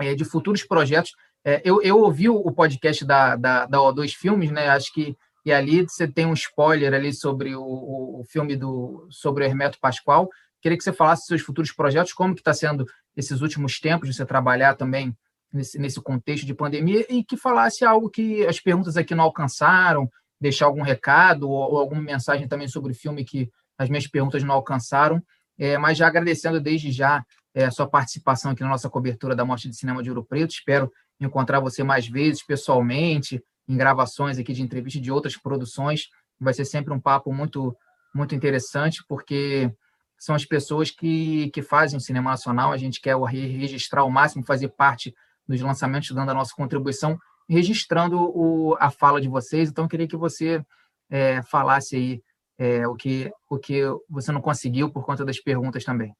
é, de futuros projetos. É, eu, eu ouvi o podcast da, da, da O2 Filmes, né, acho que e ali você tem um spoiler ali sobre o, o, filme do sobre o Hermeto Pascoal. Queria que você falasse seus futuros projetos, como que está sendo esses últimos tempos de você trabalhar também nesse, nesse contexto de pandemia e que falasse algo que as perguntas aqui não alcançaram, deixar algum recado ou, ou alguma mensagem também sobre o filme que as minhas perguntas não alcançaram. É, mas já agradecendo desde já é, a sua participação aqui na nossa cobertura da Mostra de Cinema de Ouro Preto. Espero encontrar você mais vezes, pessoalmente, em gravações aqui de entrevista de outras produções. Vai ser sempre um papo muito, muito interessante, porque são as pessoas que, que fazem o cinema nacional. A gente quer registrar ao máximo, fazer parte dos lançamentos, dando a nossa contribuição, registrando o, a fala de vocês. Então, eu queria que você é, falasse aí é, o, que, o que você não conseguiu por conta das perguntas também.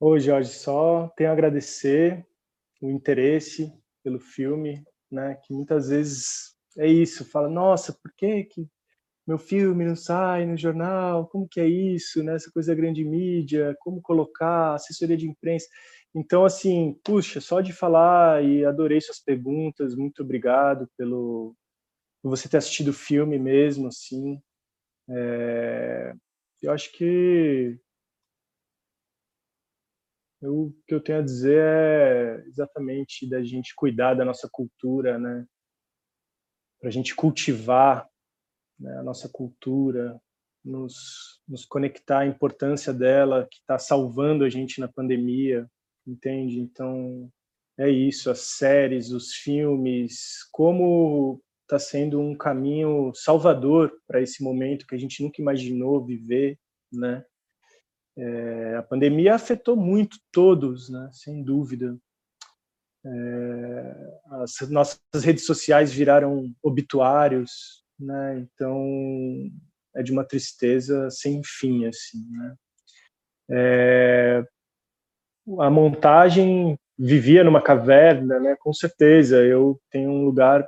Oi, Jorge, só tenho a agradecer o interesse pelo filme, né? Que muitas vezes é isso, fala, nossa, por que que meu filme não sai no jornal? Como que é isso, né? Essa coisa da grande mídia, como colocar assessoria de imprensa? Então, assim, puxa, só de falar e adorei suas perguntas, muito obrigado pelo por você ter assistido o filme mesmo, assim. É, eu acho que eu, o que eu tenho a dizer é exatamente da gente cuidar da nossa cultura, né? Para a gente cultivar né, a nossa cultura, nos, nos conectar à importância dela, que está salvando a gente na pandemia, entende? Então, é isso, as séries, os filmes, como está sendo um caminho salvador para esse momento que a gente nunca imaginou viver, né? É, a pandemia afetou muito todos, né? Sem dúvida. É, as nossas redes sociais viraram obituários, né? Então é de uma tristeza sem fim, assim, né? É, a montagem vivia numa caverna, né? Com certeza, eu tenho um lugar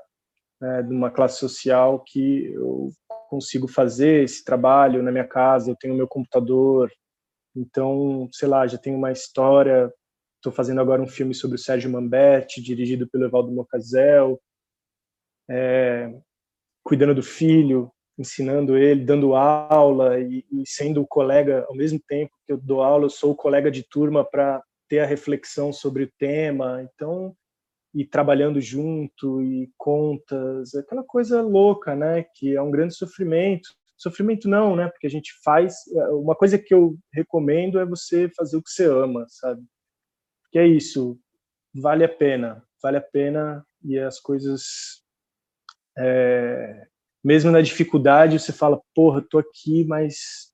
né, de uma classe social que eu consigo fazer esse trabalho na minha casa. Eu tenho meu computador, então, sei lá, já tenho uma história. Estou fazendo agora um filme sobre o Sérgio Mamberti, dirigido pelo Evaldo Mocazel, é, cuidando do filho, ensinando ele, dando aula e, e sendo o colega ao mesmo tempo que eu dou aula, eu sou o colega de turma para ter a reflexão sobre o tema, então e trabalhando junto e contas, aquela coisa louca, né, que é um grande sofrimento. Sofrimento não, né, porque a gente faz, uma coisa que eu recomendo é você fazer o que você ama, sabe? Que é isso, vale a pena, vale a pena e as coisas é, mesmo na dificuldade, você fala, porra, tô aqui, mas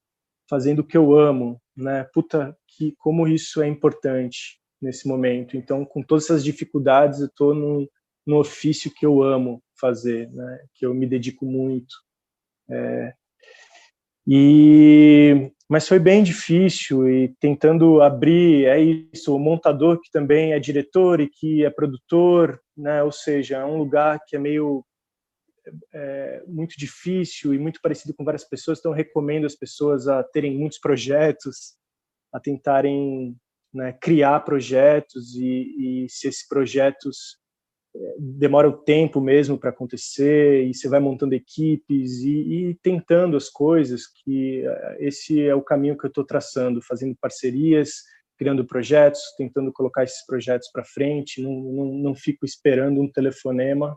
fazendo o que eu amo, né? Puta, que como isso é importante nesse momento. Então, com todas essas dificuldades, eu tô num, num ofício que eu amo fazer, né? Que eu me dedico muito. É, e mas foi bem difícil e tentando abrir é isso o montador que também é diretor e que é produtor né? Ou seja é um lugar que é meio é, muito difícil e muito parecido com várias pessoas, então recomendo as pessoas a terem muitos projetos, a tentarem né, criar projetos e, e, se esses projetos é, demoram tempo mesmo para acontecer e você vai montando equipes e, e, tentando as coisas que é, esse é o caminho que eu estou traçando, fazendo parcerias, criando projetos, tentando colocar esses projetos para frente, não, não, não fico esperando um telefonema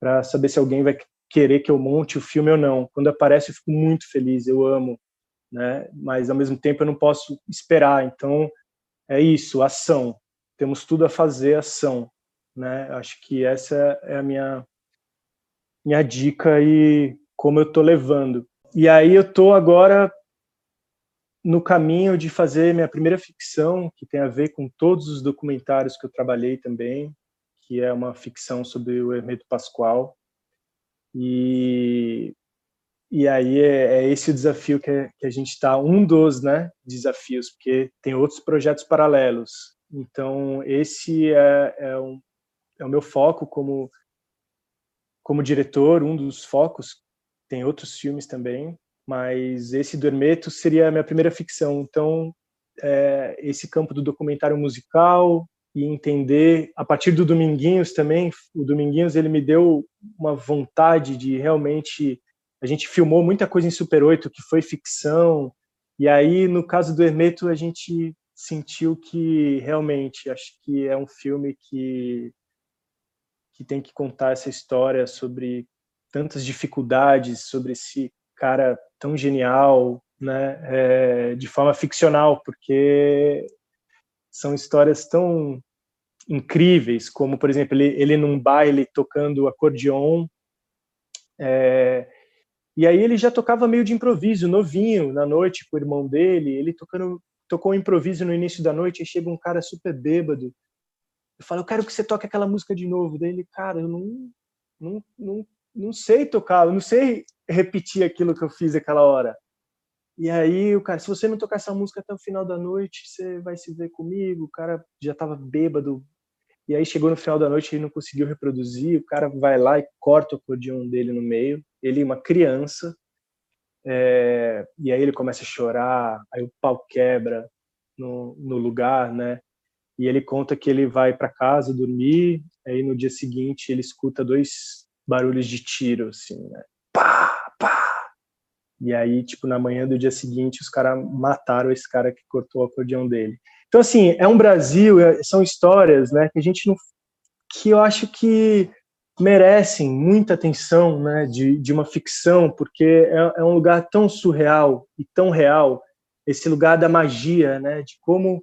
para saber se alguém vai querer que eu monte o filme ou não. Quando aparece, eu fico muito feliz, eu amo, né? Mas ao mesmo tempo eu não posso esperar. Então é isso, ação. Temos tudo a fazer, ação, né? Acho que essa é a minha minha dica e como eu tô levando. E aí eu tô agora no caminho de fazer minha primeira ficção, que tem a ver com todos os documentários que eu trabalhei também, que é uma ficção sobre o Hermeto Pascoal. E, e aí é, é esse o desafio que, é, que a gente está, um dos né, desafios, porque tem outros projetos paralelos. Então, esse é, é, um, é o meu foco como, como diretor, um dos focos. Tem outros filmes também, mas esse do Hermeto seria a minha primeira ficção. Então, é, esse campo do documentário musical, e entender a partir do Dominguinhos também o Dominguinhos ele me deu uma vontade de realmente a gente filmou muita coisa em Super 8 que foi ficção e aí no caso do Hermeto a gente sentiu que realmente acho que é um filme que que tem que contar essa história sobre tantas dificuldades, sobre esse cara tão genial, né, é, de forma ficcional, porque são histórias tão incríveis, como por exemplo ele, ele num baile tocando acordeon, é, e aí ele já tocava meio de improviso, novinho, na noite com o irmão dele, ele tocando tocou um improviso no início da noite e chega um cara super bêbado. Eu falo, eu quero que você toque aquela música de novo. Daí ele, cara, eu não, não, não, não sei tocar, eu não sei repetir aquilo que eu fiz aquela hora. E aí o cara, se você não tocar essa música até o final da noite, você vai se ver comigo. O cara já estava bêbado. E aí chegou no final da noite e não conseguiu reproduzir. O cara vai lá e corta o acordeão dele no meio. Ele, uma criança, é, e aí ele começa a chorar, aí o pau quebra no, no lugar, né? E ele conta que ele vai para casa dormir, aí no dia seguinte ele escuta dois barulhos de tiro, assim, né? Pá, pá! E aí, tipo, na manhã do dia seguinte, os caras mataram esse cara que cortou o acordeão dele. Então, assim, é um Brasil, é, são histórias, né, que a gente não. que eu acho que merecem muita atenção né, de, de uma ficção, porque é, é, um lugar tão surreal e tão real, esse lugar da magia, né, de como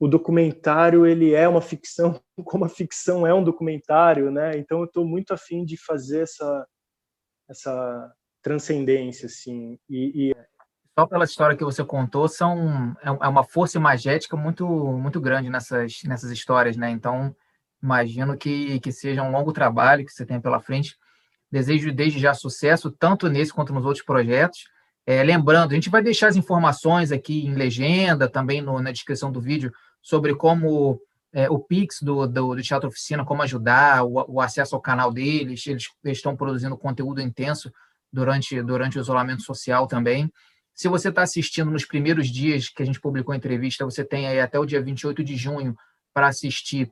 o documentário ele é uma ficção, como a ficção é um documentário, né? Então eu estou muito afim de fazer essa essa transcendência, assim. E, e, só pela história que você contou, são é, é uma força imagética muito muito grande nessas nessas histórias, né? Então Imagino que, que seja um longo trabalho que você tem pela frente. Desejo desde já sucesso, tanto nesse quanto nos outros projetos. É, lembrando, a gente vai deixar as informações aqui em legenda, também no, na descrição do vídeo, sobre como é, o Pix do, do, do, Teatro Oficina, como ajudar, o, o, acesso ao canal deles. Eles, eles estão produzindo conteúdo intenso durante, durante o isolamento social também. Se você está assistindo nos primeiros dias que a gente publicou a entrevista, você tem aí até o dia 28 de junho para assistir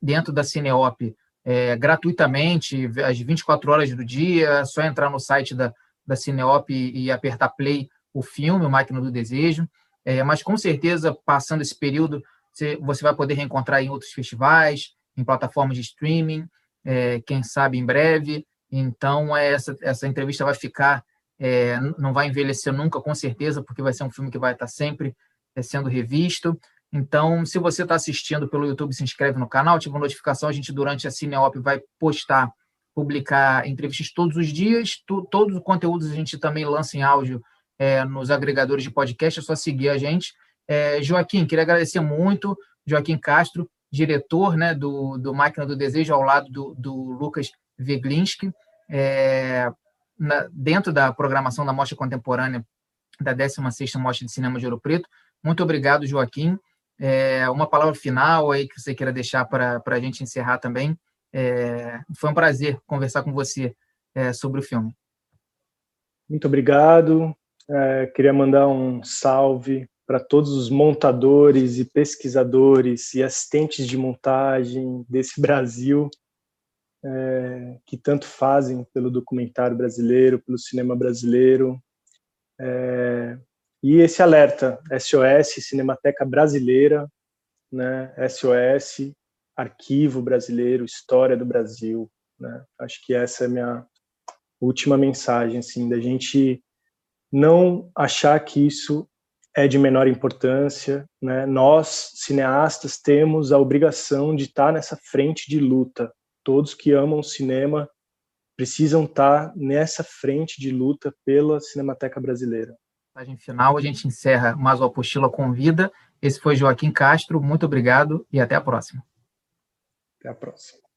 dentro da Cineop é, gratuitamente, às 24 horas do dia, é só entrar no site da, da Cineop e, e apertar play o filme, o Máquina do Desejo. É, mas com certeza, passando esse período, você, vai poder reencontrar em outros festivais, em plataformas de streaming, é, quem sabe em breve. Então, é, essa, essa entrevista vai ficar, é, não vai envelhecer nunca, com certeza, porque vai ser um filme que vai estar sempre é, sendo revisto. Então, se você está assistindo pelo YouTube, se inscreve no canal, ativa a notificação. A gente, durante a Cineop, vai postar, publicar entrevistas todos os dias. Tu, todos os conteúdos a gente também lança em áudio é, nos agregadores de podcast. É só seguir a gente. É, Joaquim, queria agradecer muito. Joaquim Castro, diretor né, do, do Máquina do Desejo, ao lado do, do Lucas Veglinski, é, na, dentro da programação da Mostra Contemporânea da 16ª Mostra de Cinema de Ouro Preto. Muito obrigado, Joaquim. É, uma palavra final aí que você queira deixar para a gente encerrar também. É, foi um prazer conversar com você é, sobre o filme. Muito obrigado. É, queria mandar um salve para todos os montadores e pesquisadores e assistentes de montagem desse Brasil é, que tanto fazem pelo documentário brasileiro, pelo cinema brasileiro. É, e esse alerta, SOS, Cinemateca Brasileira, né, SOS, Arquivo Brasileiro, História do Brasil. Né? Acho que essa é a minha última mensagem, assim, da gente não achar que isso é de menor importância. Né? Nós, cineastas, temos a obrigação de estar nessa frente de luta. Todos que amam o cinema precisam estar nessa frente de luta pela Cinemateca Brasileira mensagem final, a gente encerra mais o Apostila Convida. Esse foi Joaquim Castro, muito obrigado e até a próxima. Até a próxima.